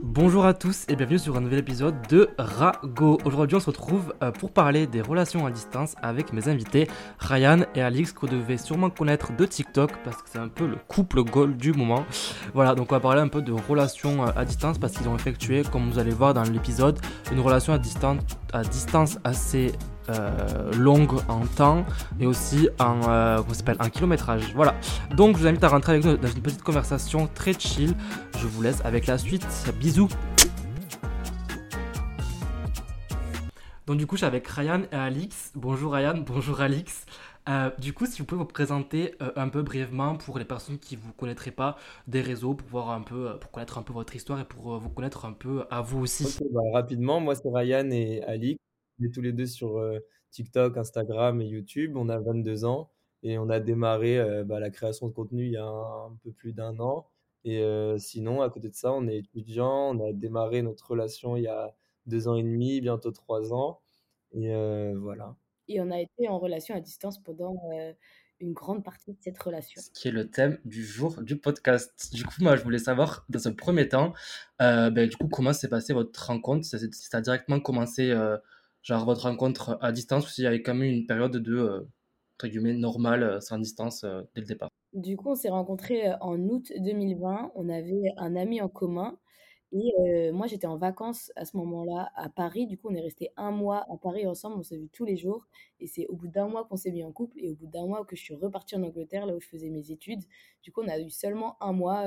Bonjour à tous et bienvenue sur un nouvel épisode de Rago. Aujourd'hui, on se retrouve euh, pour parler des relations à distance avec mes invités Ryan et Alix que vous devez sûrement connaître de TikTok parce que c'est un peu le couple goal du moment. Voilà, donc on va parler un peu de relations euh, à distance parce qu'ils ont effectué, comme vous allez voir dans l'épisode, une relation à distance, à distance assez euh, longue en temps et aussi en, euh, en kilométrage. Voilà. Donc je vous invite à rentrer avec nous dans une petite conversation très chill. Je vous laisse avec la suite. Bisous. Donc du coup je suis avec Ryan et Alix. Bonjour Ryan, bonjour Alix. Euh, du coup, si vous pouvez vous présenter un peu brièvement pour les personnes qui vous connaîtraient pas des réseaux, pour voir un peu, pour connaître un peu votre histoire et pour vous connaître un peu à vous aussi. Bah, rapidement, moi c'est Ryan et Alix. On est tous les deux sur TikTok, Instagram et YouTube. On a 22 ans et on a démarré bah, la création de contenu il y a un, peu plus d'un an. Et sinon, à côté de ça, on est étudiant. On a démarré notre relation il y a deux ans et demi, bientôt trois ans. Et voilà. Et on a été en relation à distance pendant une grande partie de cette relation. Ce qui est le thème du jour du podcast. Du coup, moi, je voulais savoir, dans un premier temps, ben, du coup, comment s'est passée votre rencontre? Ça, ça, a directement commencé genre votre rencontre à distance ou s'il y avait quand même une période de, euh, entre guillemets, normale, euh, sans distance euh, dès le départ? Du coup, on s'est rencontrés en août 2020. On avait un ami en commun. Et moi, j'étais en vacances à ce moment-là à Paris. Du coup, on est resté un mois à Paris ensemble. On s'est vu tous les jours. Et c'est au bout d'un mois qu'on s'est mis en couple. Et au bout d'un mois que je suis repartie en Angleterre, là où je faisais mes études. Du coup, on a eu seulement un mois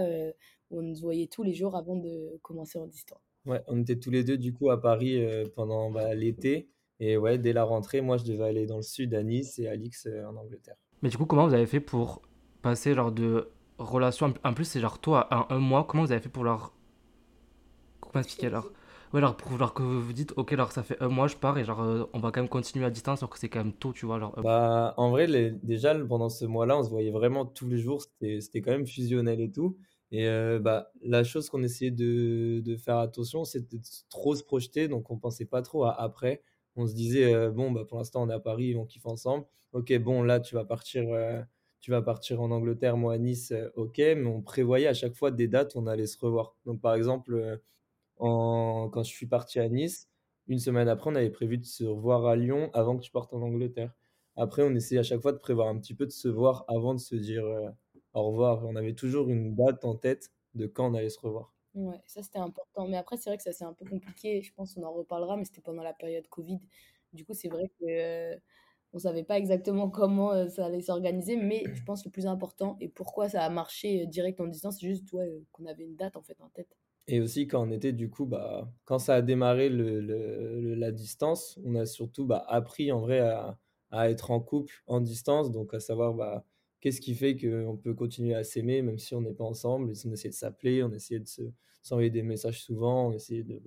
où on se voyait tous les jours avant de commencer en distance. Ouais, on était tous les deux du coup à Paris euh, pendant bah, l'été. Et ouais, dès la rentrée, moi je devais aller dans le sud à Nice et Alix euh, en Angleterre. Mais du coup, comment vous avez fait pour passer genre de relation En plus, c'est genre toi à un mois. Comment vous avez fait pour leur. Comment expliquer alors Ouais, alors pour genre que vous dites, ok, alors ça fait un mois, je pars et genre euh, on va quand même continuer à distance alors que c'est quand même tôt, tu vois. Genre, bah, en vrai, les, déjà pendant ce mois-là, on se voyait vraiment tous les jours. C'était quand même fusionnel et tout. Et bah, la chose qu'on essayait de, faire attention, c'était de trop se projeter, donc on pensait pas trop à après. On se disait, bon, bah, pour l'instant, on est à Paris, on kiffe ensemble. Ok, bon, là, tu vas partir, tu vas partir en Angleterre, moi à Nice, ok, mais on prévoyait à chaque fois des dates où on allait se revoir. Donc, par exemple, en, quand je suis parti à Nice, une semaine après, on avait prévu de se revoir à Lyon avant que tu partes en Angleterre. Après, on essayait à chaque fois de prévoir un petit peu de se voir avant de se dire au revoir. On avait toujours une date en tête de quand on allait se revoir. Ouais, ça c'était important. Mais après, c'est vrai que ça c'est un peu compliqué. Je pense qu'on en reparlera, mais c'était pendant la période Covid. Du coup, c'est vrai que euh, on savait pas exactement comment euh, ça allait s'organiser, mais je pense le plus important et pourquoi ça a marché euh, direct en distance, c'est juste ouais, qu'on avait une date en fait en tête. Et aussi quand on était du coup, bah, quand ça a démarré le, le, la distance, on a surtout bah, appris en vrai à, à, être en couple en distance, donc à savoir bah, qu'est-ce qui fait qu'on peut continuer à s'aimer même si on n'est pas ensemble? On essayait de s'appeler, on essayait de s'envoyer des messages souvent, on essayait de,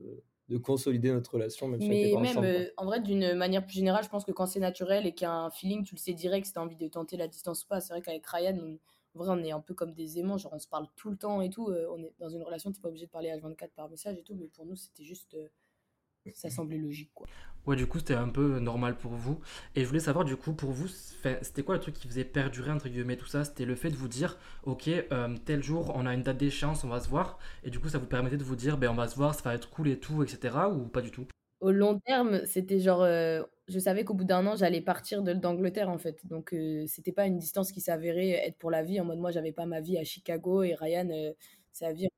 de consolider notre relation même si Mais on même, euh, en vrai, d'une manière plus générale, je pense que quand c'est naturel et qu'il y a un feeling, tu le sais direct si tu as envie de tenter la distance ou pas. C'est vrai qu'avec Ryan, en vrai, on est un peu comme des aimants, genre on se parle tout le temps et tout. Euh, on est dans une relation, tu pas obligé de parler H24 par message et tout, mais pour nous, c'était juste. Euh, ça semblait logique quoi. Ouais, du coup, c'était un peu normal pour vous. Et je voulais savoir, du coup, pour vous, c'était quoi le truc qui faisait perdurer, entre guillemets, tout ça? C'était le fait de vous dire, ok, euh, tel jour, on a une date d'échéance, on va se voir. Et du coup, ça vous permettait de vous dire, ben, on va se voir, ça va être cool et tout, etc. Ou pas du tout? Au long terme, c'était genre, euh, je savais qu'au bout d'un an, j'allais partir d'Angleterre, en fait. Donc, euh, c'était pas une distance qui s'avérait être pour la vie. En mode, moi, j'avais pas ma vie à Chicago et Ryan, sa vie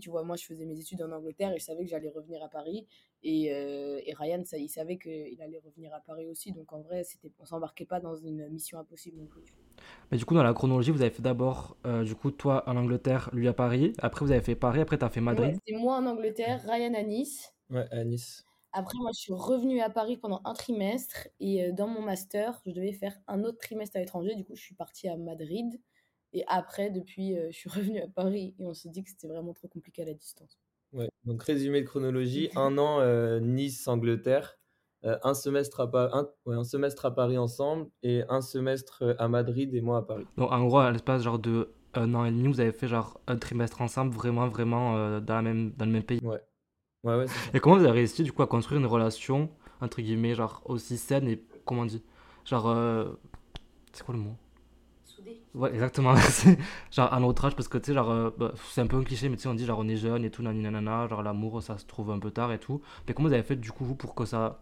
tu vois. Moi, je faisais mes études en Angleterre et je savais que j'allais revenir à Paris. Et, euh, et Ryan, ça, il savait qu'il allait revenir à Paris aussi. Donc, en vrai, c'était, on s'embarquait pas dans une mission impossible non plus. Mais du coup, dans la chronologie, vous avez fait d'abord, euh, du coup, toi en Angleterre, lui à Paris. Après, vous avez fait Paris. Après, tu as fait Madrid. c'était moi en Angleterre, Ryan à Nice. Ouais, à Nice. Après, moi, je suis revenue à Paris pendant un trimestre. Et euh, dans mon master, je devais faire un autre trimestre à l'étranger. Du coup, je suis partie à Madrid. Et après, depuis, euh, je suis revenue à Paris et on s'est dit que c'était vraiment trop compliqué à la distance. Ouais, donc résumé de chronologie, un an euh, Nice, Angleterre, euh, un, semestre à un, ouais, un semestre à Paris ensemble et un semestre à Madrid et moi à Paris. Donc en gros, à l'espace genre de un an et demi, vous avez fait genre un trimestre ensemble, vraiment, vraiment dans, la même, dans le même pays. Ouais. Ouais, ouais, Et comment vous avez réussi du coup à construire une relation, entre guillemets, genre aussi saine et comment on dit Genre, c'est quoi le mot? Ouais, exactement. Genre à notre âge, parce que tu sais, genre, euh, bah, c'est un peu un cliché, mais tu sais, on dit genre on est jeune et tout, nanana, genre l'amour ça se trouve un peu tard et tout. Mais comment vous avez fait du coup, vous, pour que ça.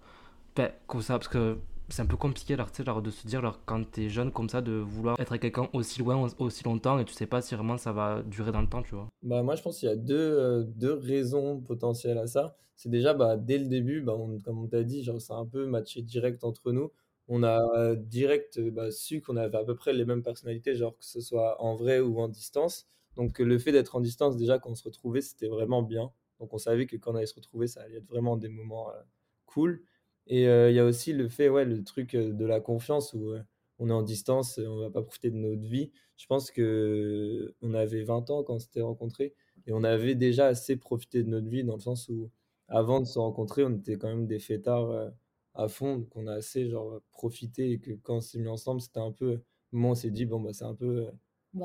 Ben, comme ça, parce que c'est un peu compliqué, genre, tu sais, genre, de se dire, quand t'es jeune comme ça, de vouloir être avec quelqu'un aussi loin, aussi longtemps, et tu sais pas si vraiment ça va durer dans le temps, tu vois. Bah, moi, je pense qu'il y a deux, euh, deux raisons potentielles à ça. C'est déjà, bah, dès le début, bah, comme on t'a dit, genre, c'est un peu matché direct entre nous. On a direct euh, bah, su qu'on avait à peu près les mêmes personnalités, genre que ce soit en vrai ou en distance. Donc le fait d'être en distance, déjà, quand on se retrouvait, c'était vraiment bien. Donc on savait que quand on allait se retrouver, ça allait être vraiment des moments euh, cool. Et euh, il y a aussi le fait, ouais, le truc de la confiance où on est en distance, on va pas profiter de notre vie. Je pense que on avait 20 ans quand on s'était rencontrés et on avait déjà assez profité de notre vie dans le sens où avant de se rencontrer, on était quand même des fêtards à fond, qu'on a assez genre profité et que quand on s'est mis ensemble, c'était un peu, moi on s'est dit bon bah c'est un peu,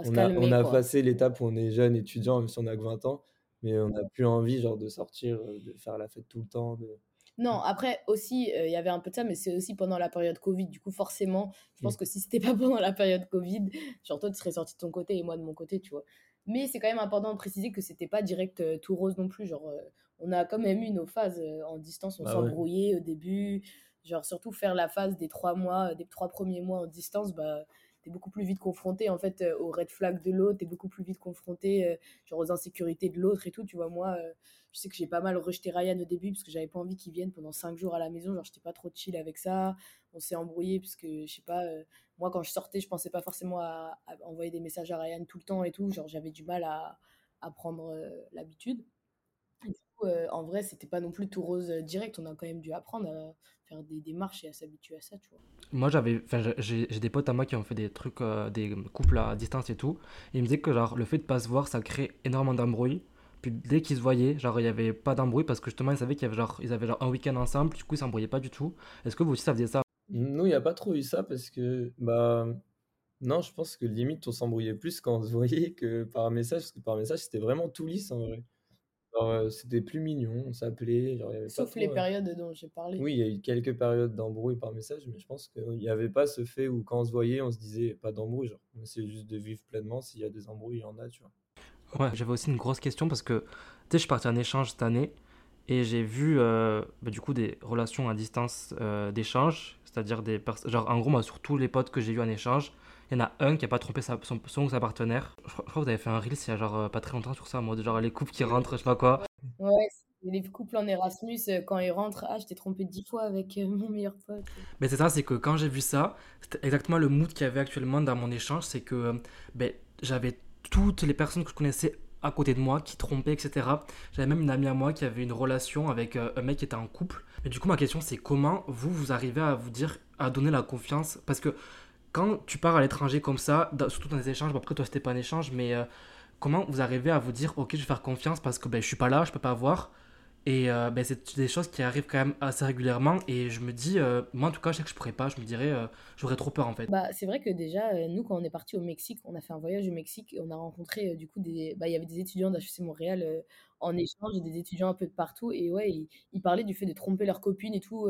On a on a passé l'étape où on est jeune étudiant même si on a que 20 ans, mais on n'a plus envie genre de sortir, euh, de faire la fête tout le temps, de... Non, après aussi, euh, il y avait un peu de ça, mais c'est aussi pendant la période Covid. Du coup, forcément, je pense Mm. que si c'était pas pendant la période Covid, genre toi, tu serais sorti de ton côté et moi de mon côté, tu vois. Mais c'est quand même important de préciser que c'était pas direct euh, tout rose non plus. Genre, euh, on a quand même eu nos phases euh, en distance, on Bah ouais. s'embrouillait au début. Genre, surtout faire la phase des trois mois, euh, des trois premiers mois en distance, bah, t'es beaucoup plus vite confronté en fait euh, aux red flags de l'autre, t'es beaucoup plus vite confronté euh, genre aux insécurités de l'autre et tout. Tu vois, moi, euh, je sais que j'ai pas mal rejeté Ryan au début parce que j'avais pas envie qu'il vienne pendant cinq jours à la maison. Genre, j'étais pas trop chill avec ça. On s'est embrouillé parce que, je sais pas, euh, moi, quand je sortais, je pensais pas forcément à, à envoyer des messages à Ryan tout le temps et tout. Genre, j'avais du mal à, à prendre l'habitude. Euh, en vrai, c'était pas non plus tout rose euh, direct. On a quand même dû apprendre à faire des démarches et à s'habituer à ça, tu vois. Moi, j'avais, enfin, j'ai des potes à moi qui ont fait des trucs, euh, des couples à distance et tout. Et ils me disaient que genre, le fait de pas se voir, ça crée énormément d'embrouilles. Puis dès qu'ils se voyaient, genre, il y avait pas d'embrouille parce que justement, ils savaient qu'il y avait genre, ils avaient genre un week-end ensemble, du coup, ils s'embrouillaient pas du tout. Est-ce que vous aussi, ça faisait ça? Nous, il n'y a pas trop eu ça parce que, bah, non, je pense que limite on s'embrouillait plus quand on se voyait que par message, parce que par message c'était vraiment tout lisse en vrai. Genre, euh, c'était plus mignon, on s'appelait, genre il y avait pas Sauf les trop. euh, périodes dont j'ai parlé. Oui, il y a eu quelques périodes d'embrouille par message, mais je pense qu'il n'y avait pas ce fait où quand on se voyait, on se disait pas d'embrouille, genre on essayait juste de vivre pleinement. S'il y a des embrouilles, il y en a, tu vois. Ouais, j'avais aussi une grosse question parce que, tu sais, je suis parti en échange cette année et j'ai vu, euh, bah, du coup, des relations à distance euh, d'échange, c'est-à-dire des personnes, genre, en gros, moi, sur tous les potes que j'ai eu en échange, il y en a un qui a pas trompé sa, son, son ou sa partenaire. Je, crois je crois que vous avez fait un reel il y a genre euh, pas très longtemps sur ça, en mode genre les couples qui rentrent, je sais pas quoi. Ouais, les couples en Erasmus, euh, quand ils rentrent, ah, je t'ai trompé dix fois avec euh, mon meilleur pote. Mais c'est ça, c'est que quand j'ai vu ça, c'était exactement le mood qu'il y avait actuellement dans mon échange, c'est que ben, j'avais toutes les personnes que je connaissais à côté de moi qui trompaient, etc. J'avais même une amie à moi qui avait une relation avec euh, un mec qui était en couple. Mais du coup, ma question, c'est comment vous, vous arrivez à vous dire, à donner la confiance? Parce que quand tu pars à l'étranger comme ça, surtout dans des échanges, bon, après toi c'était pas un échange, mais euh, comment vous arrivez à vous dire, ok, je vais faire confiance parce que ben, je suis pas là, je peux pas voir? Et euh, ben, c'est des choses qui arrivent quand même assez régulièrement. Et je me dis, euh, moi en tout cas, je sais que je pourrais pas. Je me dirais, j'aurais trop peur en fait. Bah, c'est vrai que déjà, nous, quand on est parti au Mexique, on a fait un voyage au Mexique et on a rencontré du coup des. Bah, il y avait des étudiants d'HEC Montréal en échange, des étudiants un peu de partout. Et ouais, ils, parlaient du fait de tromper leur copine et tout.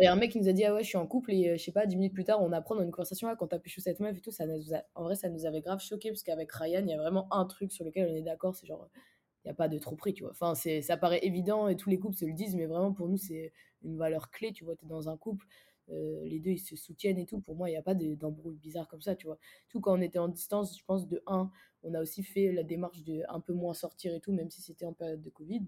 Il y a un mec qui nous a dit, ah ouais, je suis en couple. Et euh, je sais pas, dix minutes plus tard, on apprend dans une conversation, ah, quand t'as pécho cette meuf et tout. Ça nous a- En vrai, ça nous avait grave choqué parce qu'avec Ryan, il y a vraiment un truc sur lequel on est d'accord, c'est genre. Il n'y a pas de tromperie, tu vois. Enfin, ça paraît évident et tous les couples se le disent, mais vraiment pour nous, c'est une valeur clé, tu vois. Tu es dans un couple, euh, les deux ils se soutiennent et tout. Pour moi, il n'y a pas de- d'embrouille bizarre comme ça, tu vois. Tout quand on était en distance, je pense, de un, on a aussi fait la démarche de un peu moins sortir et tout, même si c'était en période de Covid.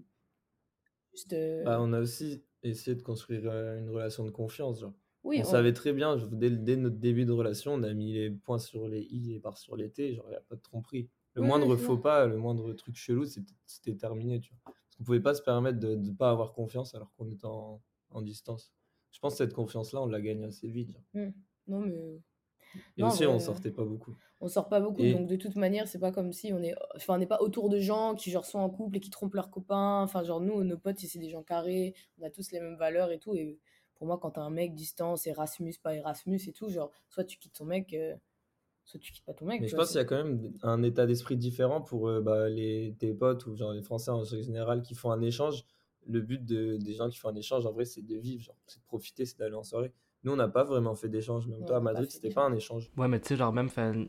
Juste, euh, Bah, on a aussi essayé de construire euh, une relation de confiance, genre. oui, On on- savait très bien, je- dès, dès notre début de relation, on a mis les points sur les i et les barres sur les t, genre il n'y a pas de tromperie. Le Oui, moindre faux pas, le moindre truc chelou, c'était terminé, tu vois. Parce qu'on pouvait pas se permettre de ne pas avoir confiance alors qu'on était en, en distance. Je pense que cette confiance-là, on l'a gagnée assez vite. genre. Hmm. Non, mais Et Non, aussi, on ouais. sortait pas beaucoup. on sort pas beaucoup, Et- donc de toute manière, c'est pas comme si on est, enfin, on n'est pas autour de gens qui genre sont en couple et qui trompent leurs copains. Enfin, genre nous, nos potes, c'est des gens carrés, on a tous les mêmes valeurs et tout. Et pour moi, quand t'as un mec distance, Erasmus, pas Erasmus et tout, genre soit tu quittes ton mec, euh, soit tu quittes pas ton mec. Mais je pense qu'il y a quand même un état d'esprit différent pour euh, bah, les, tes potes ou genre les Français en général qui font un échange. Le but de, des gens qui font un échange, en vrai, c'est de vivre, c'est de profiter, c'est d'aller en soirée. Nous, on n'a pas vraiment fait d'échange. Même toi, à Madrid, c'était pas un échange. Ouais, mais tu sais, genre même, 'fin,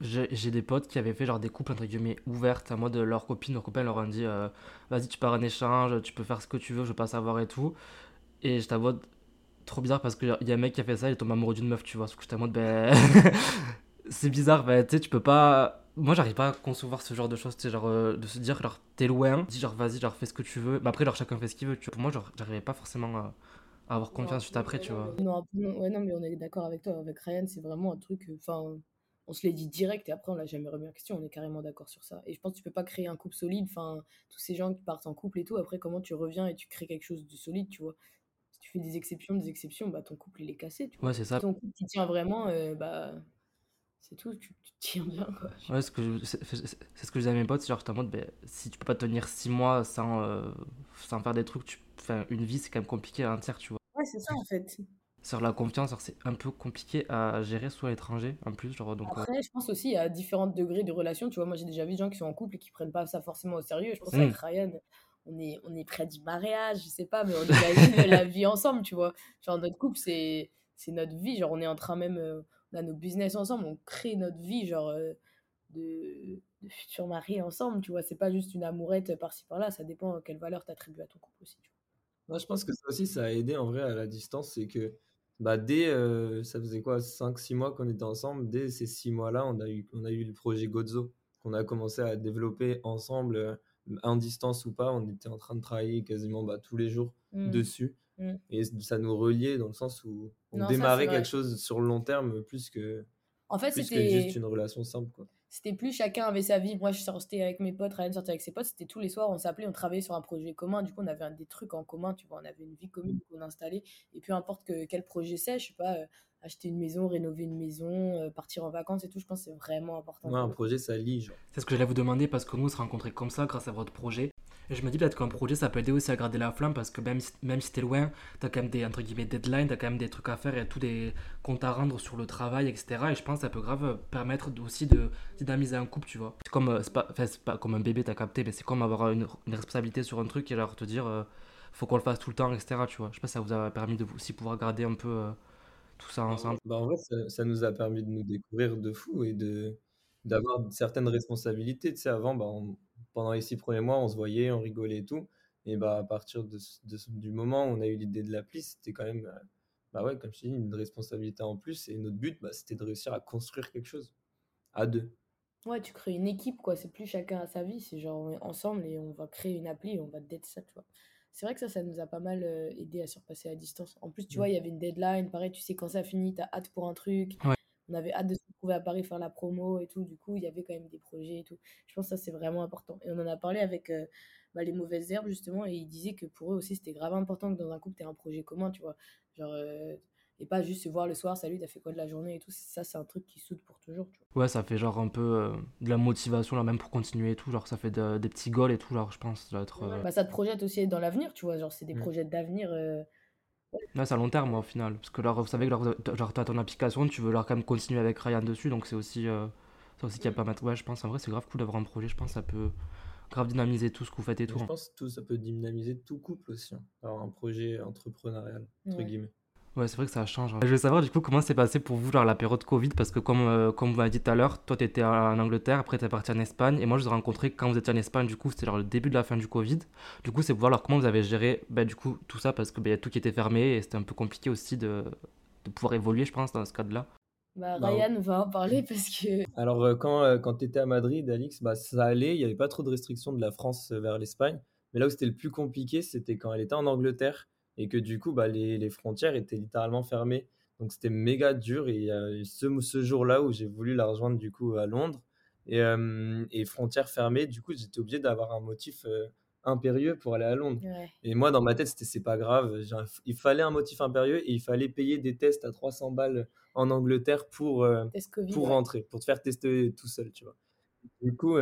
j'ai des potes qui avaient fait genre des couples entre guillemets ouvertes à mode leurs copines, leurs copains leur ont dit euh, vas-y tu pars en échange, tu peux faire ce que tu veux, je veux pas savoir et tout. Et j'étais en mode trop bizarre parce qu'il y a un mec qui a fait ça, il tombe amoureux d'une meuf, tu vois. Parce que j'étais en mode ben c'est bizarre, ben tu sais, tu peux pas. Moi j'arrive pas à concevoir ce genre de choses, tu sais, genre euh, de se dire genre t'es loin, dis genre vas-y, genre fais ce que tu veux. Mais après, genre chacun fait ce qu'il veut, tu vois. Pour moi, genre j'arrivais pas forcément à avoir confiance juste après, tu vois. Non, ouais, non, mais on est d'accord avec toi. Avec Ryan, c'est vraiment un truc. Enfin, on se l'est dit direct et après on l'a jamais remis en question. On est carrément d'accord sur ça. Et je pense que tu peux pas créer un couple solide. Enfin, tous ces gens qui partent en couple et tout, après comment tu reviens et tu crées quelque chose de solide, tu vois? Si tu fais des exceptions, des exceptions, bah ton couple il est cassé. Tu vois? Ouais, c'est ça. Ton couple qui tient vraiment, euh, bah c'est tout, tu, tiens bien quoi. Ouais, c'est ce que je disais à mes potes, genre, en mode, ben, si tu peux pas tenir 6 mois sans, euh, sans faire des trucs, tu... enfin, une vie c'est quand même compliqué à un tiers, tu vois. Ouais, c'est ça en fait sur la confiance, c'est un peu compliqué à gérer soit à l'étranger en plus. Genre, donc, euh Après, je pense aussi à différents degrés de relation. Tu vois, moi j'ai déjà vu des gens qui sont en couple et qui prennent pas ça forcément au sérieux. Je pense mmh. avec Ryan, on est, on est près du mariage, je sais pas, mais on imagine la vie ensemble, tu vois. Genre notre couple, c'est notre vie. Genre on est en train même, euh, on a nos business ensemble, on crée notre vie, genre euh, de, de futur mari ensemble, tu vois. C'est pas juste une amourette par-ci par-là, ça dépend quelle valeur tu attribues à ton couple aussi. Tu vois. Moi, je pense que ça aussi, ça a aidé en vrai à la distance, c'est que bah, dès, euh, ça faisait quoi, 5-6 mois qu'on était ensemble. Dès ces 6 mois-là, on a eu, on a eu le projet Gozo, qu'on a commencé à développer ensemble, euh, en distance ou pas. On était en train de travailler quasiment bah, tous les jours mmh. dessus. Mmh. Et ça nous reliait dans le sens où on démarrait quelque chose sur le long terme plus que, en fait, c'était juste une relation simple. Quoi c'était plus chacun avait sa vie. Moi, je sortais avec mes potes, Ryan sortait avec ses potes. C'était tous les soirs, on s'appelait, on travaillait sur un projet commun. Du coup, on avait des trucs en commun, tu vois. On avait une vie commune qu'on installait. Et peu importe que, quel projet c'est, je sais pas, euh, acheter une maison, rénover une maison, euh, partir en vacances et tout, je pense que c'est vraiment important. Ouais, un projet, ça lie. C'est ce que j'allais vous demander parce que nous, on se rencontrait comme ça grâce à votre projet. Et je me dis peut-être qu'un projet, ça peut aider aussi à garder la flamme parce que même, même si t'es loin, t'as quand même des entre guillemets, deadlines, t'as quand même des trucs à faire et tous des comptes à rendre sur le travail, etc. Et je pense que ça peut grave permettre aussi de dynamiser un couple, tu vois. C'est comme, euh, c'est pas, pas comme un bébé, t'as capté, mais c'est comme avoir une, responsabilité sur un truc et alors te dire, euh, faut qu'on le fasse tout le temps, etc. Tu vois. Je sais pas si ça vous a permis de aussi pouvoir garder un peu euh, tout ça ensemble. Bah en vrai, ça, ça, nous a permis de nous découvrir de fou et de d'avoir certaines responsabilités. Tu sais, avant, bah, pendant les six premiers mois, on se voyait, on rigolait et tout. Et bah, à partir de, du moment où on a eu l'idée de l'appli, c'était quand même, euh, bah ouais, comme je dis, une responsabilité en plus. Et notre but, bah, c'était de réussir à construire quelque chose à deux. Ouais, tu crées une équipe, quoi. C'est plus chacun à sa vie. C'est genre, on est ensemble et on va créer une appli et on va date ça, tu vois. C'est vrai que ça, ça nous a pas mal euh, aidé à surpasser la distance. En plus, tu vois, il y avait une deadline. Pareil, tu sais quand ça finit, t'as hâte pour un truc. Ouais on avait hâte de se retrouver à Paris faire la promo et tout. Du coup, il y avait quand même des projets et tout. Je pense que ça, c'est vraiment important. Et on en a parlé avec euh, bah, les mauvaises herbes, justement, et ils disaient que pour eux aussi, c'était grave important que dans un couple, tu aies un projet commun, tu vois. Genre, euh, et pas juste se voir le soir, salut, t'as fait quoi de la journée et tout. Ça, c'est un truc qui soude pour toujours. Tu vois. Ouais, ça fait genre un peu euh, de la motivation, là, même pour continuer et tout. Genre, ça fait des petits goals et tout, genre, je pense. Ça, être, bah, ça te projette aussi dans l'avenir, tu vois. Genre, c'est des mmh. projets d'avenir Là, c'est à long terme, au final. Parce que là, vous savez que genre, tu as ton application, tu veux leur quand même continuer avec Ryan dessus, donc c'est aussi, euh, aussi qu'il y a pas mal. Ouais, je pense, en vrai, c'est grave cool d'avoir un projet. Je pense que ça peut grave dynamiser tout ce que vous faites et tout. Je hein. pense que tout, ça peut dynamiser tout couple aussi. Hein. Alors, un projet entrepreneurial, entre guillemets. Ouais, c'est vrai que ça change. Hein. Je veux savoir du coup comment c'est passé pour vous genre, la période Covid? Parce que comme, euh, comme vous m'avez dit tout à l'heure, toi tu étais en Angleterre, après tu es parti en Espagne et moi je vous ai rencontré quand vous étiez en Espagne, du coup c'était le début de la fin du Covid. Du coup c'est pour voir alors, comment vous avez géré bah, du coup tout ça parce qu'il bah, y a tout qui était fermé et c'était un peu compliqué aussi de, de pouvoir évoluer je pense dans ce cadre-là. Bah, bah Ryan va en parler parce que... Alors euh, quand, euh, quand tu étais à Madrid, Alix, bah, ça allait, il n'y avait pas trop de restrictions de la France vers l'Espagne. Mais là où c'était le plus compliqué, c'était quand elle était en Angleterre et que du coup, bah, les, les frontières étaient littéralement fermées. Donc c'était méga dur. Et euh, ce, ce jour-là où j'ai voulu la rejoindre du coup à Londres et, euh, et frontières fermées, du coup j'étais obligé d'avoir un motif euh, impérieux pour aller à Londres. Et moi dans ma tête c'était c'est pas grave. Il fallait un motif impérieux et il fallait payer des tests à 300 balles en Angleterre pour, pour rentrer, pour te faire tester tout seul, tu vois. Du coup,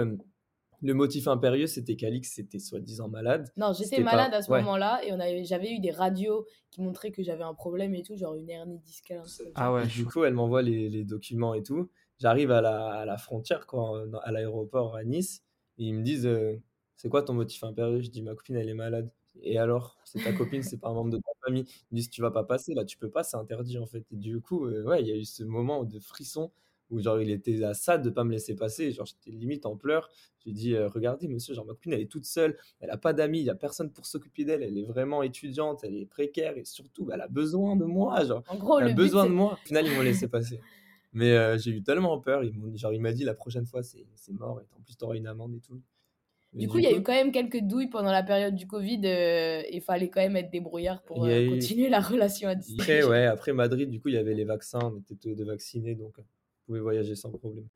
le motif impérieux, c'était qu'Alix était soi-disant malade. Non, j'étais malade à ce moment-là et on avait, j'avais eu des radios qui montraient que j'avais un problème et tout, genre une hernie discale. Ah ouais. Du coup, elle m'envoie les, documents et tout. J'arrive à la, frontière, quoi, à l'aéroport à Nice, et ils me disent euh, C'est quoi ton motif impérieux? Je dis Ma copine, elle est malade. Et alors C'est ta copine, c'est pas un membre de ta famille. Ils me disent Tu vas pas passer, là, tu peux pas, c'est interdit en fait. Et du coup, euh, ouais, il y a eu ce moment de frisson où genre il était à ça de pas me laisser passer. Genre j'étais limite en pleurs. J'ai dit regardez monsieur, genre ma copine elle est toute seule, elle a pas d'amis, il y a personne pour s'occuper d'elle, elle est vraiment étudiante, elle est précaire et surtout elle a besoin de moi, genre En gros, elle a besoin de moi. Au final ils m'ont laissé passer. Mais euh, j'ai eu tellement peur, ils genre il m'a dit la prochaine fois c'est c'est mort et en plus t'auras une amende et tout. Du coup, il y a eu quand même quelques douilles pendant la période du Covid. euh, Il fallait quand même être débrouillard pour euh, eu- continuer la relation à distance. Après, ouais, après Madrid, du coup, il y avait les vaccins, on était tous deux vaccinés, donc voyager sans problème.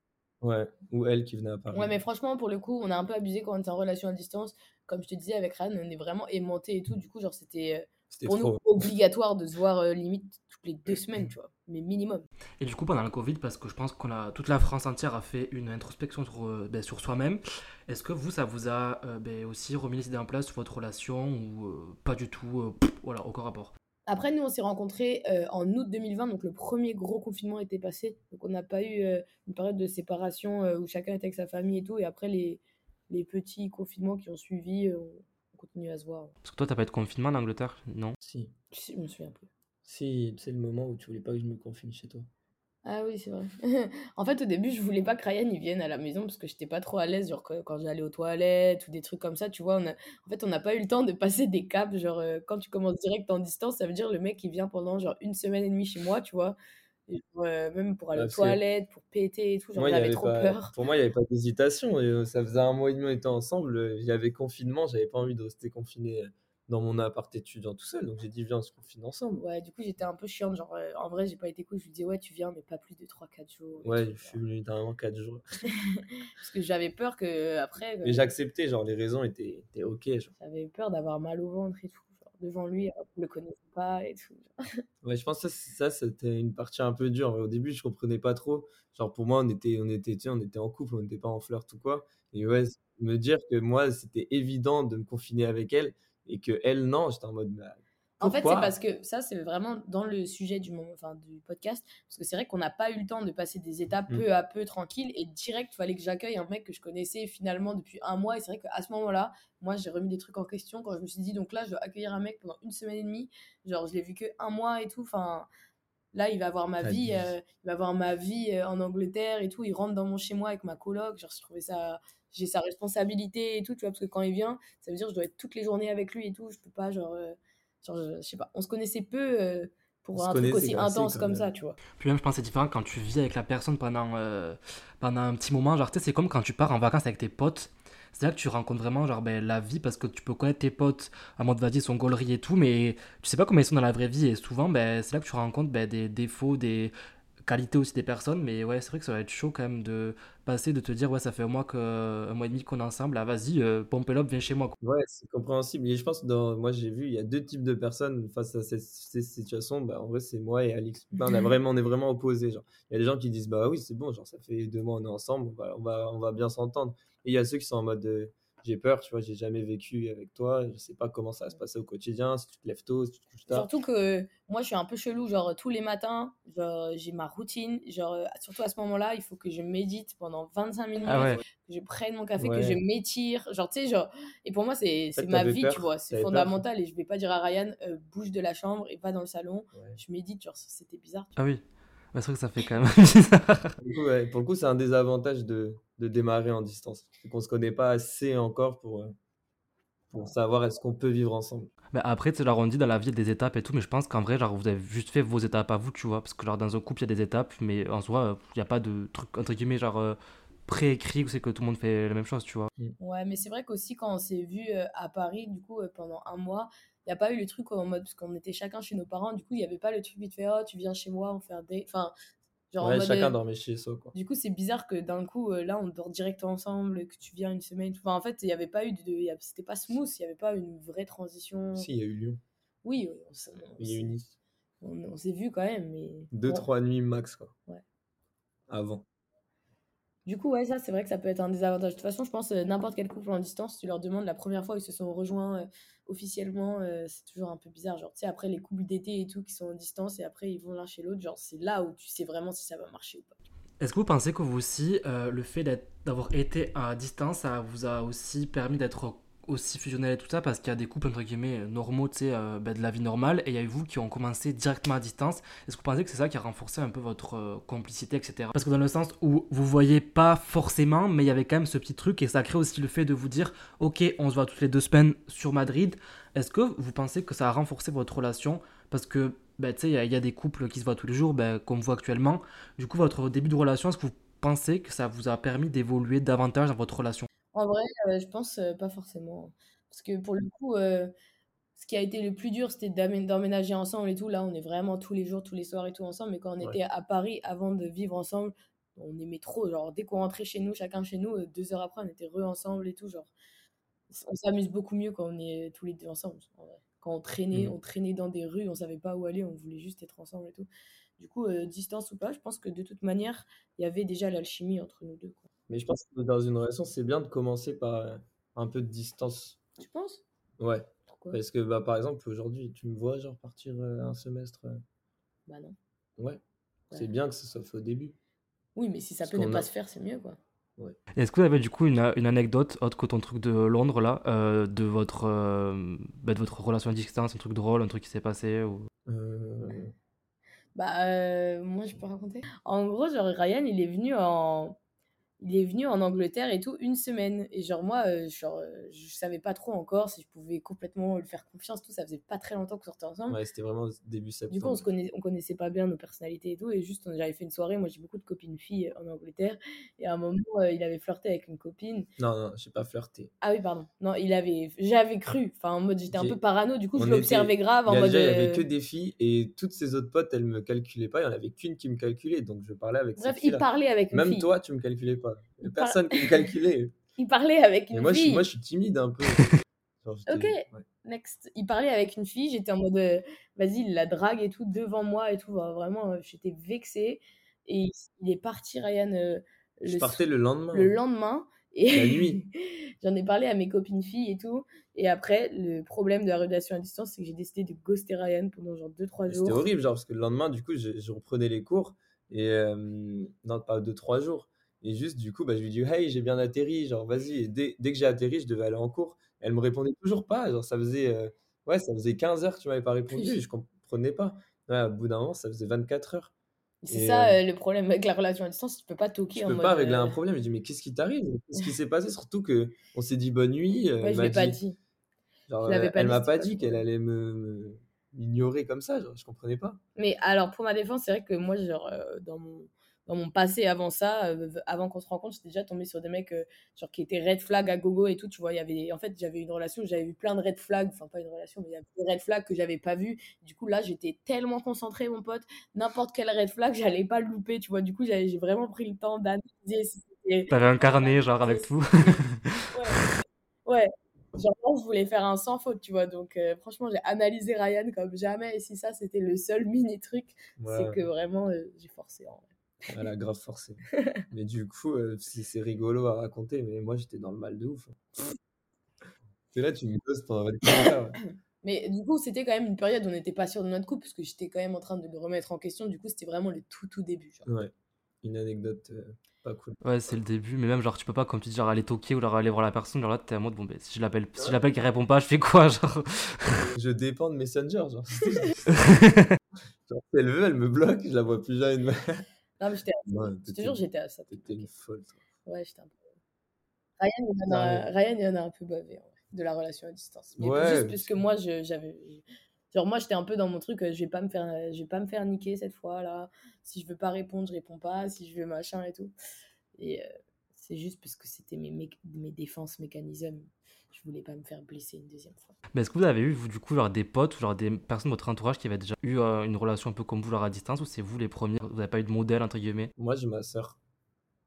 Ouais, ou elle qui venait à Paris. Ouais, mais franchement, pour le coup, on a un peu abusé quand on était en relation à distance. Comme je te disais, avec Ryan, on est vraiment aimanté et tout. Du coup, genre, c'était euh, pour trop. nous obligatoire de se voir euh, limite toutes les deux semaines, tu vois. Mais minimum. Et du coup, pendant le Covid, parce que je pense qu'on a toute la France entière a fait une introspection sur, euh, ben, sur soi-même. Est-ce que vous, ça vous a euh, ben, aussi remis les idées en place sur votre relation ou euh, pas du tout euh, pff, Voilà, aucun rapport? Après, nous, on s'est rencontrés euh, en août 2020, donc le premier gros confinement était passé. Donc, on n'a pas eu euh, une période de séparation euh, où chacun était avec sa famille et tout. Et après, les, les petits confinements qui ont suivi, euh, on continue à se voir. Parce que toi, t'as pas été confinement en Angleterre? Non? Si, Je, je me souviens plus. si, c'est le moment où tu voulais pas que je me confine chez toi. Ah oui, c'est vrai. en fait, au début, je voulais pas que Ryan il vienne à la maison parce que j'étais pas trop à l'aise, genre quand, quand j'allais aux toilettes ou des trucs comme ça, tu vois. On a... En fait, on n'a pas eu le temps de passer des caps. Genre, euh, quand tu commences direct en distance, ça veut dire le mec il vient pendant genre une semaine et demie chez moi, tu vois. Et genre, euh, même pour aller Ouais, aux parce que toilettes, pour péter et tout, genre Moi, il y j'avais avait trop pas, peur. pour moi, il n'y avait pas d'hésitation. et, euh, Ça faisait un mois et demi, on était ensemble. euh, Il y avait confinement, j'avais pas envie de rester confiné dans mon appart étudiant tout seul. Donc j'ai dit, viens, on se confine ensemble. Ouais, du coup, j'étais un peu chiante. Genre, euh, en vrai, j'ai pas été cool. Je lui disais, ouais, tu viens, mais pas plus de 3-4 jours. Ouais, je suis venu littéralement 4 jours. Parce que j'avais peur que après, Mais euh, j'acceptais, genre les raisons étaient, étaient ok. j'avais peur d'avoir mal au ventre et tout. Genre, devant lui, alors je le connaissais pas et tout. Ouais, je pense que ça, c'était une partie un peu dure. Au début, je comprenais pas trop. Genre, pour moi, on était, on était, tu sais, on était en couple, on n'était pas en flirt ou quoi. Et ouais, me dire que moi, c'était évident de me confiner avec elle et que elle, non, j'étais en mode, bah, En fait, c'est parce que ça, c'est vraiment dans le sujet du, moment, enfin, du podcast. Parce que c'est vrai qu'on n'a pas eu le temps de passer des étapes Mm. peu à peu tranquilles. Et direct, il fallait que j'accueille un mec que je connaissais finalement depuis un mois. Et c'est vrai qu'à ce moment-là, moi, j'ai remis des trucs en question quand je me suis dit, donc là, je vais accueillir un mec pendant une semaine et demie. Genre, je l'ai vu que un mois et tout. Enfin, là, il va avoir ma Ta vie, euh, il va avoir ma vie euh, en Angleterre et tout. Il rentre dans mon chez moi avec ma coloc. Genre, je trouvais ça. J'ai sa responsabilité et tout, tu vois, parce que quand il vient, ça veut dire que je dois être toutes les journées avec lui et tout. Je peux pas, genre. euh, Genre, je, je sais pas, on se connaissait peu euh, pour On un truc aussi intense comme même. ça, tu vois. Puis même, je pense que c'est différent quand tu vis avec la personne pendant, euh, pendant un petit moment. Genre, tu sais, c'est comme quand tu pars en vacances avec tes potes. C'est là que tu rencontres vraiment genre, ben, la vie parce que tu peux connaître tes potes en mode vas-y, ils sont gauleries et tout, mais tu sais pas comment ils sont dans la vraie vie. Et souvent, ben, c'est là que tu rencontres ben, des défauts, des qualités aussi des personnes. Mais ouais, c'est vrai que ça va être chaud quand même de passer, de te dire, ouais, ça fait un mois, que, un mois et demi qu'on est ensemble. Ah, vas-y, euh, pompe viens chez moi. quoi. Ouais, c'est compréhensible. Et je pense que dans, moi, j'ai vu, il y a deux types de personnes face à cette, ces situations. Bah, en vrai, c'est moi et Alix. Bah, on, a vraiment, on est vraiment opposés. Genre. Il y a des gens qui disent, bah oui, c'est bon, genre, ça fait deux mois, on est ensemble, on va, on va, on va bien s'entendre. Et il y a ceux qui sont en mode, euh, j'ai peur, tu vois, j'ai jamais vécu avec toi, je sais pas comment ça va se passer au quotidien, si tu te lèves tôt, si tu te couches tard. Surtout que moi, je suis un peu chelou, genre tous les matins, j'ai ma routine, genre surtout à ce moment-là, il faut que je médite pendant 25 minutes, Ah ouais. que je prenne mon café, que je m'étire, genre tu sais, genre, et pour moi, c'est fait, c'est ma vie, peur, tu vois, c'est peur. fondamental et je vais pas dire à Ryan, euh, bouge de la chambre et pas dans le salon, Ouais. je médite, genre c'était bizarre. tu Ah oui, Ouais, c'est vrai que ça fait quand même bizarre. Du coup, ouais, pour le coup, c'est un des avantages de, de démarrer en distance. C'est qu'on se connaît pas assez encore pour, euh, pour savoir est-ce qu'on peut vivre ensemble. Mais après, tu sais, genre, on dit dans la vie, il y a des étapes et tout, mais je pense qu'en vrai, genre, vous avez juste fait vos étapes à vous, tu vois. Parce que, genre, dans un couple, il y a des étapes, mais en soi, il n'y a pas de truc, entre guillemets, genre, euh, préécrit où c'est que tout le monde fait la même chose, tu vois. Ouais, mais c'est vrai qu'aussi quand on s'est vu euh, à Paris, du coup, pendant un mois, il n'y a pas eu le truc en mode, parce qu'on était chacun chez nos parents, du coup, il n'y avait pas le truc vite fait, oh, tu viens chez moi, on fait un date. Enfin, genre en Ouais, mode, chacun euh, dormait chez soi, quoi. Du coup, c'est bizarre que d'un coup, euh, là, on dort direct ensemble, que tu viens une semaine. Enfin, en fait, il n'y avait pas eu de. a- C'était pas smooth, il n'y avait pas une vraie transition. Si, il y a eu Lyon, Oui, on, s'est- on il y a eu s'est- Nice. on, on s'est vu quand même, mais. Deux, bon. trois nuits max, quoi. Ouais. Avant. Du coup, ouais, ça, c'est vrai que ça peut être un désavantage. De toute façon, je pense euh, n'importe quel couple en distance, tu leur demandes la première fois où ils se sont rejoints euh, officiellement, euh, c'est toujours un peu bizarre. Genre, tu sais, après les couples d'été et tout qui sont en distance et après ils vont l'un chez l'autre, genre, c'est là où tu sais vraiment si ça va marcher ou pas. Est-ce que vous pensez que vous aussi, euh, le fait d'avoir été à distance, ça vous a aussi permis d'être aussi fusionnel et tout ça parce qu'il y a des couples entre guillemets normaux, tu sais, euh, ben, de la vie normale, et il y a vous qui ont commencé directement à distance. Est-ce que vous pensez que c'est ça qui a renforcé un peu votre euh, complicité, etc. Parce que dans le sens où vous voyez pas forcément, mais il y avait quand même ce petit truc, et ça crée aussi le fait de vous dire, ok, on se voit toutes les deux semaines sur Madrid. Est-ce que vous pensez que ça a renforcé votre relation? Parce que, ben, tu sais, il y, a des couples qui se voient tous les jours, ben, comme vous actuellement. Du coup, votre début de relation, est-ce que vous pensez que ça vous a permis d'évoluer davantage dans votre relation? En vrai, euh, je pense euh, pas forcément. Parce que pour le coup, euh, ce qui a été le plus dur, c'était d'emménager ensemble et tout. Là, on est vraiment tous les jours, tous les soirs et tout ensemble. Mais quand on était à Paris, avant de vivre ensemble, on aimait trop. Genre, dès qu'on rentrait chez nous, chacun chez nous, deux heures après, on était re ensemble et tout. Genre, on s'amuse beaucoup mieux quand on est tous les deux ensemble. Quand on traînait, mmh. on traînait dans des rues, on savait pas où aller, on voulait juste être ensemble et tout. Du coup, distance ou pas, je pense que de toute manière, il y avait déjà l'alchimie entre nous deux. Mais je pense que dans une relation, c'est bien de commencer par euh, un peu de distance. Tu penses? Ouais. Pourquoi? Parce que, bah, par exemple, aujourd'hui, tu me vois genre partir euh, un semestre Bah non. Ouais. C'est bien que ça soit fait au début. Oui, mais si ça peut ne pas se faire, c'est mieux, quoi. Ouais. Est-ce que vous avez du coup une, une, anecdote autre que ton truc de Londres là, de votre bah, de votre relation à distance, un truc drôle, un truc qui s'est passé ou... Bah, euh, moi, je peux raconter? En gros, genre, Ryan, il est venu en il est venu en Angleterre et tout une semaine. Et genre, moi, euh, genre, euh, je savais pas trop encore si je pouvais complètement lui faire confiance. Tout ça faisait pas très longtemps qu'on sortait ensemble. Ouais, c'était vraiment début septembre. Du coup, on, se connaît, on connaissait pas bien nos personnalités et tout. Et juste, j'avais fait une soirée. Moi, j'ai beaucoup de copines filles en Angleterre. Et à un moment, euh, il avait flirté avec une copine. Non, non, j'ai pas flirté. Ah oui, pardon. Non, il avait. J'avais cru. Enfin, en mode, j'étais un peu parano. Du coup, je l'observais grave. En il mode. il y avait que des filles. Et toutes ses autres potes, elles me calculaient pas. Il y en avait qu'une qui me calculait. Donc, je parlais avec Bref, il parlait avec une Même toi, tu me calculais pas. Personne qui me calculait. Il parlait avec une moi, fille. Je, moi, je suis timide un peu. ok, next. Il parlait avec une fille, j'étais en mode, euh, vas-y, il la drague et tout devant moi et tout. Vraiment, euh, j'étais vexée. Et il est parti, Ryan. Euh, je partais le lendemain. Le lendemain. Et la nuit. J'en ai parlé à mes copines filles et tout. Et après, le problème de la relation à distance, c'est que j'ai décidé de ghoster Ryan pendant genre 2-3 jours. C'était horrible, genre, parce que le lendemain, du coup, je, je reprenais les cours. Et non, pas 2-3 jours. Et juste, du coup, bah, je lui dis, hey, j'ai bien atterri, genre, vas-y. dès, dès, que j'ai atterri, je devais aller en cours. Elle me répondait toujours pas. Genre, ça faisait, euh, ouais, ça faisait 15 heures que tu m'avais pas répondu et je comprenais pas. Ouais, au bout d'un moment, ça faisait 24 heures. C'est ça euh, le problème avec la relation à distance, tu peux pas toquer. Tu peux pas régler un euh, problème. Je dis, mais qu'est-ce qui t'arrive? Qu'est-ce qui s'est passé? Surtout que on s'est dit bonne nuit. ouais, je l'ai pas dit. Genre, elle, pas m'a pas dit qu'elle allait me, m'ignorer comme ça. Genre, je comprenais pas. Mais alors, pour ma défense, c'est vrai que moi, genre, dans mon dans mon passé avant ça, euh, avant qu'on se rencontre, j'étais déjà tombée sur des mecs euh, genre, qui étaient red flag à gogo et tout. Tu vois, il y avait, en fait, j'avais une relation, j'avais vu plein de red flags, enfin, pas une relation, mais il y avait des red flags que j'avais pas vu. Du coup, là, j'étais tellement concentrée, mon pote, n'importe quel red flag, j'allais pas le louper, tu vois. Du coup, j'ai vraiment pris le temps d'analyser si T'avais un carnet, genre, avec tout. ouais. ouais. Genre, je voulais faire un sans faute, tu vois. Donc, euh, franchement, j'ai analysé Ryan comme jamais. Et si ça, c'était le seul mini truc, c'est que vraiment, j'ai forcé en vrai. Elle a grave forcé. mais du coup, euh, c'est rigolo à raconter, mais moi j'étais dans le mal de ouf. C'est là, tu me poses pendant 24 heures. Mais du coup, c'était quand même une période où on n'était pas sûr de notre couple, parce que j'étais quand même en train de le remettre en question. Du coup, c'était vraiment le tout, tout début. Ouais, une anecdote euh, pas cool. Ouais, c'est le début, mais même genre, tu peux pas, comme tu dis, genre aller toquer ou genre aller voir la personne, genre là, t'es en mode, bon, ben, si je l'appelle, si je l'appelle qui répond pas, je fais quoi, genre? Je dépends de Messenger, genre. genre, si elle veut, elle me bloque, je la vois plus jamais. Non, mais j'étais Je te jure, j'étais à ça. T'étais une folle, toi. Ouais, j'étais un peu. Ryan, il en a, Ryan, il en a un peu bavé, de la relation à distance. Mais ouais, juste parce que moi, j'avais. Genre, moi, j'étais un peu dans mon truc, euh, je vais pas me faire, je vais pas me faire niquer cette fois, là. Si je veux pas répondre, je réponds pas. Si je veux machin et tout. Et euh, c'est juste parce que c'était mes, mes défenses mécanismes je voulais pas me faire blesser une deuxième fois. Mais est-ce que vous avez eu, vous, du coup, genre des potes ou genre des personnes de votre entourage qui avaient déjà eu euh, une relation un peu comme vous, genre à distance, ou c'est vous les premiers Vous n'avez pas eu de modèle, entre guillemets? Moi, j'ai ma sœur.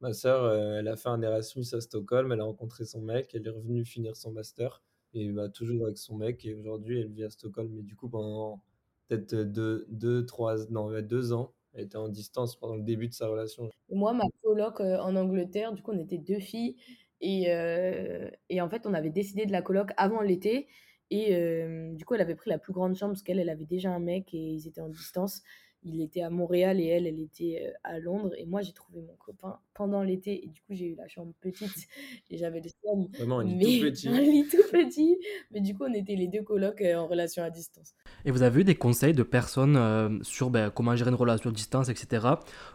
Ma sœur, euh, elle a fait un Erasmus à Stockholm, elle a rencontré son mec, elle est revenue finir son master, et bah, toujours avec son mec, et aujourd'hui, elle vit à Stockholm. Mais du coup, pendant peut-être deux, deux, trois, non, deux ans, elle était en distance pendant le début de sa relation. Moi, ma coloc euh, en Angleterre, du coup, on était deux filles. Et, euh, et, en fait, on avait décidé de la coloc avant l'été. Et euh, du coup, elle avait pris la plus grande chambre parce qu'elle elle avait déjà un mec et ils étaient en distance. Il était à Montréal et elle, elle était euh, à Londres. Et moi, j'ai trouvé mon copain pendant l'été. Et du coup, j'ai eu la chambre petite et j'avais le seum. Vraiment, un lit Mais tout petit. un lit tout petit. Mais du coup, on était les deux colocs euh, en relation à distance. Et vous avez eu des conseils de personnes euh, sur ben, comment gérer une relation à distance, etc.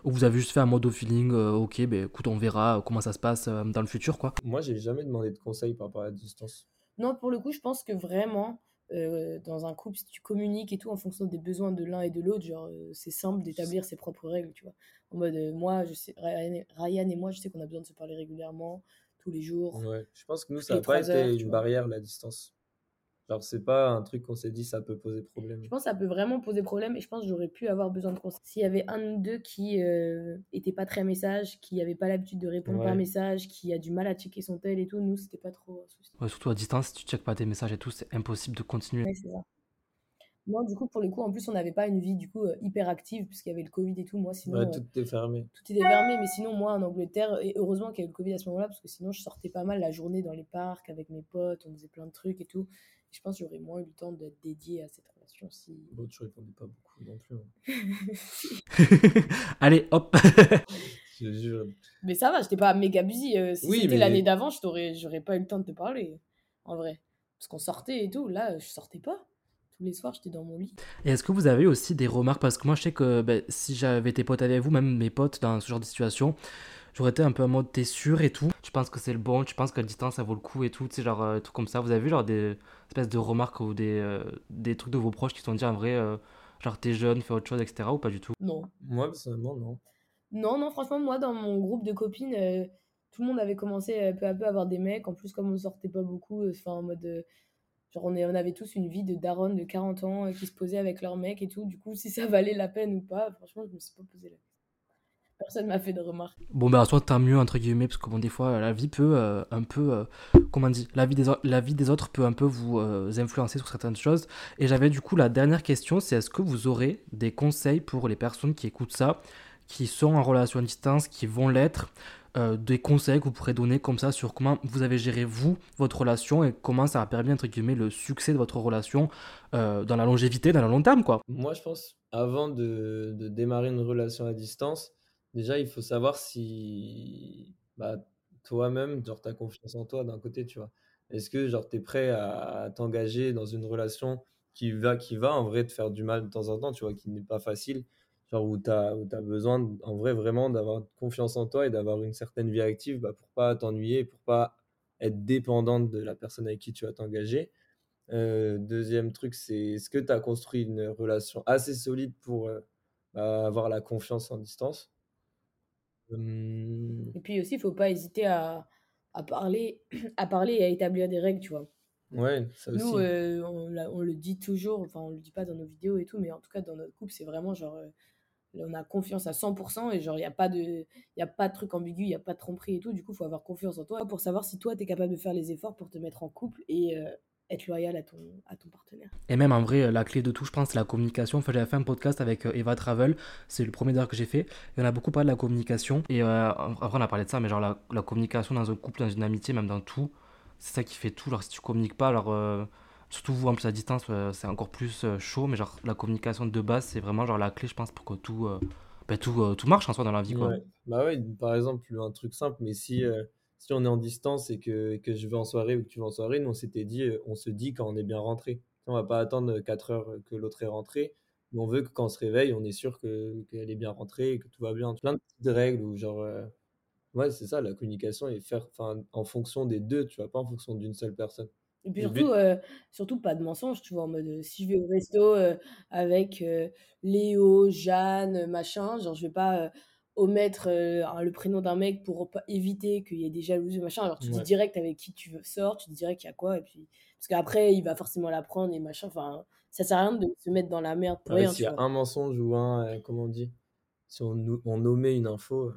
Ou vous avez juste fait un mode au feeling, euh, ok, ben écoute, on verra comment ça se passe euh, dans le futur, quoi? Moi, j'ai jamais demandé de conseils par rapport à la distance. Non, pour le coup, je pense que vraiment, euh, dans un couple, si tu communiques et tout en fonction des besoins de l'un et de l'autre, genre, euh, c'est simple d'établir ses propres règles, tu vois. En mode, euh, moi, je sais, Ryan et, Ryan et moi, je sais qu'on a besoin de se parler régulièrement, tous les jours. Ouais. Je pense que nous, ça n'a pas été une barrière, la distance. Genre, c'est pas un truc qu'on s'est dit, ça peut poser problème. Je pense que ça peut vraiment poser problème et je pense que j'aurais pu avoir besoin de conseils. S'il y avait un ou deux qui euh, était pas très message, qui avait pas l'habitude de répondre par Ouais. message, qui a du mal à checker son tel et tout, nous, c'était pas trop un souci. Ouais, surtout à distance, si tu checkes pas tes messages et tout, c'est impossible de continuer. Ouais, c'est ça. Moi, du coup, pour le coup, en plus, on n'avait pas une vie du coup euh, hyper active puisqu'il y avait le Covid et tout. Moi, sinon, Ouais, euh, tout est fermé. tout était fermé. Mais sinon, moi, en Angleterre, et heureusement qu'il y avait le Covid à ce moment-là parce que sinon, je sortais pas mal la journée dans les parcs avec mes potes, on faisait plein de trucs et tout. Je pense que j'aurais moins eu le temps d'être dédié à cette relation si. Bon, tu répondais pas beaucoup non plus. hein. Allez, hop Je te jure. Mais ça va, j'étais pas méga busy. euh, si Oui, c'était mais- l'année d'avant, je t'aurais, j'aurais pas eu le temps de te parler, en vrai. Parce qu'on sortait et tout. Là, je sortais pas. Tous les soirs, j'étais dans mon lit. Et est-ce que vous avez aussi des remarques? Parce que moi, je sais que ben, si j'avais été pote avec vous, même mes potes dans ce genre de situation, j'aurais été un peu en mode t'es sûr et tout. Tu penses que c'est le bon, tu penses qu'à distance ça vaut le coup et tout, tu sais, genre euh, trucs comme ça. Vous avez vu genre des espèces de remarques ou des, euh, des trucs de vos proches qui sont dit en vrai, euh, genre t'es jeune, fais autre chose, etc. ou pas du tout? Non. Moi, personnellement, non. Non, non, franchement, moi, dans mon groupe de copines, euh, tout le monde avait commencé euh, peu à peu à avoir des mecs. En plus, comme on sortait pas beaucoup, euh, enfin, en mode. euh, genre, on, est, on avait tous une vie de daronne de 40 ans qui se posaient avec leurs mecs et tout. Du coup, si ça valait la peine ou pas, franchement, je me suis pas posé la question. Personne m'a fait de remarques. Bon, bah, soit tant mieux, entre guillemets, parce que bon, des fois, la vie peut euh, un peu. euh, comment on dit la vie, des la vie des autres peut un peu vous euh, influencer sur certaines choses. Et j'avais du coup la dernière question c'est est-ce que vous aurez des conseils pour les personnes qui écoutent ça, qui sont en relation à distance, qui vont l'être euh, des conseils que vous pourrez donner comme ça sur comment vous avez géré vous, votre relation et comment ça a permis, entre guillemets, le succès de votre relation euh, dans la longévité, dans le long terme, quoi? Moi, je pense, avant de, de démarrer une relation à distance, déjà, il faut savoir si bah, toi-même, genre, tu as confiance en toi d'un côté, tu vois. Est-ce que, tu es prêt à, t'engager dans une relation qui va, qui va, en vrai, te faire du mal de temps en temps, tu vois, qui n'est pas facile, genre, où tu as, besoin, en vrai, vraiment, d'avoir confiance en toi et d'avoir une certaine vie active bah, pour pas t'ennuyer, pour pas être dépendante de la personne avec qui tu vas t'engager. Euh, deuxième truc, c'est est-ce que tu as construit une relation assez solide pour euh, bah, avoir la confiance en distance? Hum, Et puis aussi, il faut pas hésiter à, à parler, à parler et à établir des règles, tu vois. ouais, ça aussi. Nous, euh, on, le dit toujours, enfin, on le dit pas dans nos vidéos et tout, mais en tout cas, dans notre couple, c'est vraiment genre, euh, on a confiance à 100% et genre, il n'y a, pas de- y a pas de truc ambigu, il n'y a pas de tromperie et tout. Du coup, il faut avoir confiance en toi pour savoir si toi, tu es capable de faire les efforts pour te mettre en couple et euh, être loyal à ton, à ton partenaire. Et même en vrai, euh, la clé de tout, je pense, c'est la communication. Enfin, j'avais fait un podcast avec euh, Eva Travel, c'est le premier d'ailleurs que j'ai fait. Et on a beaucoup parlé de la communication. Et euh, après, on a parlé de ça, mais genre la, la communication dans un couple, dans une amitié, même dans tout, c'est ça qui fait tout. Genre, si tu communiques pas, alors, euh, surtout vous en plus à distance, euh, c'est encore plus euh, chaud. Mais genre, la communication de base, c'est vraiment genre la clé, je pense, pour que tout, euh, ben, tout, euh, tout marche en soi dans la vie, quoi. Ouais. Bah ouais, par exemple, un truc simple, mais si, euh, si on est en distance et que, que je vais en soirée ou que tu vas en soirée, nous on s'était dit, euh, on se dit quand on est bien rentré. On va pas attendre 4 heures que l'autre est rentré, mais on veut que quand on se réveille, on est sûr que, qu'elle est bien rentrée et que tout va bien. Plein de petites règles ou genre, euh, ouais, c'est ça, la communication et faire, en fonction des deux, tu vois, pas en fonction d'une seule personne. Et puis surtout, euh, surtout pas de mensonges, tu vois, en mode euh, si je vais au resto euh, avec euh, Léo, Jeanne, euh, machin, genre je vais pas euh, omettre euh, le prénom d'un mec pour pas éviter qu'il y ait des jalousies, machin. Alors tu dis direct avec qui tu veux- sors, tu dis direct il y a quoi, et puis parce qu'après il va forcément l'apprendre et machin, enfin ça sert à rien de se mettre dans la merde pour Ouais, rien, s'il y a un mensonge ou un, euh, comment on dit, si on, on nommait une info, euh,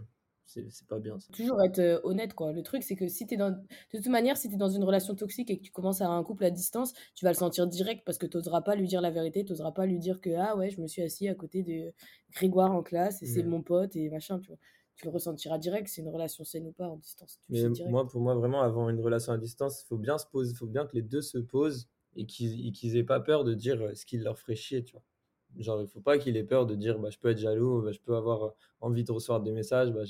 c'est pas bien ça. Toujours être euh, honnête, quoi. Le truc, c'est que si t'es dans... De toute manière, si t'es dans une relation toxique et que tu commences à un couple à distance, tu vas le sentir direct parce que t'oseras pas lui dire la vérité, t'oseras pas lui dire que, ah ouais, je me suis assis à côté de Grégoire en classe et c'est Ouais. mon pote et machin, tu vois. Tu le ressentiras direct, c'est une relation saine ou pas en distance. Tu Mais moi, pour moi, vraiment, avant une relation à distance, il faut bien se poser, faut bien que les deux se posent et qu'ils et qu'ils aient pas peur de dire euh, ce qui leur ferait chier, tu vois. Genre, il faut pas qu'il ait peur de dire bah, je peux être jaloux, bah, je peux avoir envie de recevoir des messages, bah,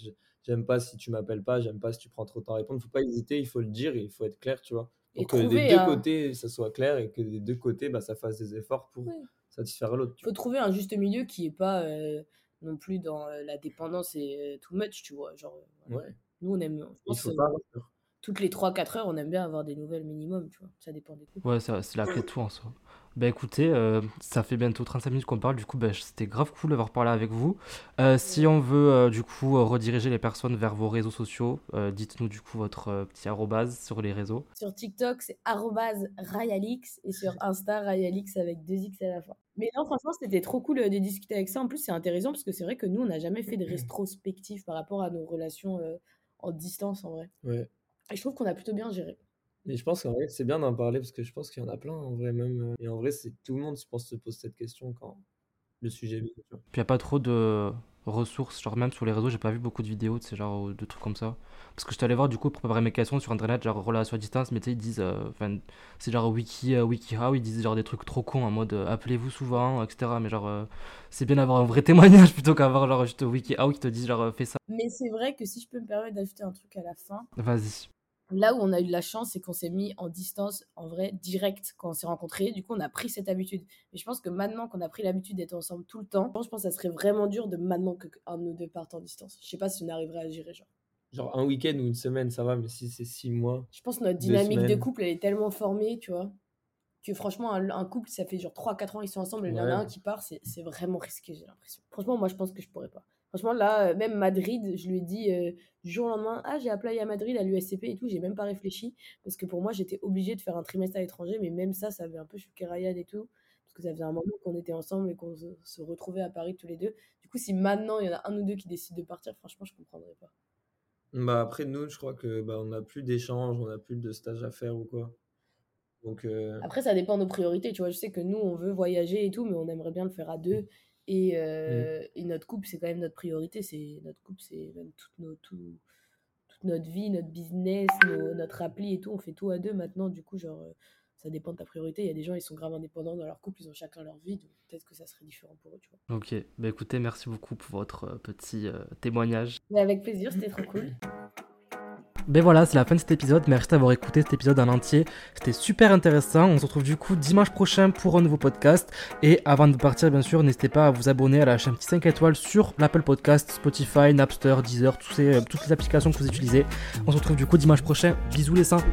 j'aime pas si tu m'appelles pas, j'aime pas si tu prends trop de temps à répondre. Faut pas hésiter, il faut le dire et il faut être clair, tu vois. Et Pour que des deux côtés, ça soit clair et que des deux côtés, bah, ça fasse des efforts pour satisfaire l'autre. tu faut trouver un juste milieu qui est pas euh, non plus dans euh, la dépendance et euh, too much, tu vois. Genre, euh. Ouais. nous, on aime, je Il pense, faut euh, pas avoir peur. toutes les 3-4 heures, on aime bien avoir des nouvelles minimum, tu vois. Ça dépend des couples. Ouais, ça- c'est la clé de tout en soi. Bah écoutez, euh, ça fait bientôt 35 minutes qu'on parle, du coup bah, c'était grave cool d'avoir parlé avec vous. Euh, si on veut euh, du coup rediriger les personnes vers vos réseaux sociaux, euh, dites-nous du coup votre euh, petit arrobase sur les réseaux. Sur TikTok, c'est arrobase Rayalix et sur Insta, Rayalix avec deux X à la fin. Mais non, franchement, c'était trop cool de discuter avec ça. En plus, c'est intéressant parce que c'est vrai que nous, on n'a jamais fait de rétrospective par rapport à nos relations euh, en distance, en vrai. Ouais. Et je trouve qu'on a plutôt bien géré. Mais je pense qu'en vrai, c'est bien d'en parler parce que je pense qu'il y en a plein en vrai même. euh, Et en vrai, c'est tout le monde, je pense, se pose cette question quand le sujet vient. tu vois. Puis il n'y a pas trop de ressources, genre même sur les réseaux, j'ai pas vu beaucoup de vidéos, de ces genre de trucs comme ça. Parce que je suis allé voir du coup pour préparer mes questions sur internet, genre relation à distance, mais tu sais, ils disent, euh, enfin, c'est genre wiki, euh, WikiHow, ils disent genre des trucs trop cons en mode euh, appelez-vous souvent, etc. Mais genre, euh, c'est bien d'avoir un vrai témoignage plutôt qu'avoir genre juste WikiHow qui te disent genre fais ça. Mais c'est vrai que si je peux me permettre d'ajouter un truc à la fin, Vas-y. Là où on a eu de la chance, c'est qu'on s'est mis en distance, en vrai, direct quand on s'est rencontrés. Du coup, on a pris cette habitude. Mais je pense que maintenant qu'on a pris l'habitude d'être ensemble tout le temps, je pense que ça serait vraiment dur de maintenant qu'un de nous deux parte en distance. Je sais pas si on arriverait à gérer, genre. Genre un week-end ou une semaine, ça va, mais si c'est six mois, Je pense que notre dynamique de couple, elle est tellement formée, tu vois, que franchement, un, un couple, ça fait genre 3-4 ans, ils sont ensemble, et il y en a un qui part, c'est c'est vraiment risqué, j'ai l'impression. Franchement, moi, je pense que je pourrais pas. Franchement, là, euh, même Madrid, je lui ai dit euh, du jour au lendemain, ah, j'ai appelé à Madrid, à l'USCP et tout, j'ai même pas réfléchi, parce que pour moi, j'étais obligée de faire un trimestre à l'étranger, mais même ça, ça avait un peu choqué Ryan et tout, parce que ça faisait un moment qu'on était ensemble et qu'on se, se retrouvait à Paris tous les deux. Du coup, si maintenant, il y en a un ou deux qui décident de partir, franchement, je comprendrais pas. bah après nous, je crois que bah, on n'a plus d'échanges, on n'a plus de stage à faire ou quoi. Donc euh, Après, ça dépend de nos priorités, tu vois. Je sais que nous, on veut voyager et tout, mais on aimerait bien le faire à deux. Et, euh, et notre couple, c'est quand même notre priorité. C'est notre couple, c'est même toute, nos, tout- toute notre vie, notre business, nos- notre appli et tout. On fait tout à deux maintenant. Du coup, genre, euh, ça dépend de ta priorité. Il y a des gens, ils sont grave indépendants dans leur couple, ils ont chacun leur vie. Donc peut-être que ça serait différent pour eux, tu vois. Ok, bah écoutez, merci beaucoup pour votre euh, petit euh, témoignage. Mais avec plaisir, c'était trop cool. Ben voilà, c'est la fin de cet épisode. Merci d'avoir écouté cet épisode en entier. C'était super intéressant. On se retrouve du coup dimanche prochain pour un nouveau podcast. Et avant de partir, bien sûr, n'hésitez pas à vous abonner, à un petit 5 étoiles sur l'Apple Podcast, Spotify, Napster, Deezer, tous ces, euh, toutes les applications que vous utilisez. On se retrouve du coup dimanche prochain. Bisous les seins.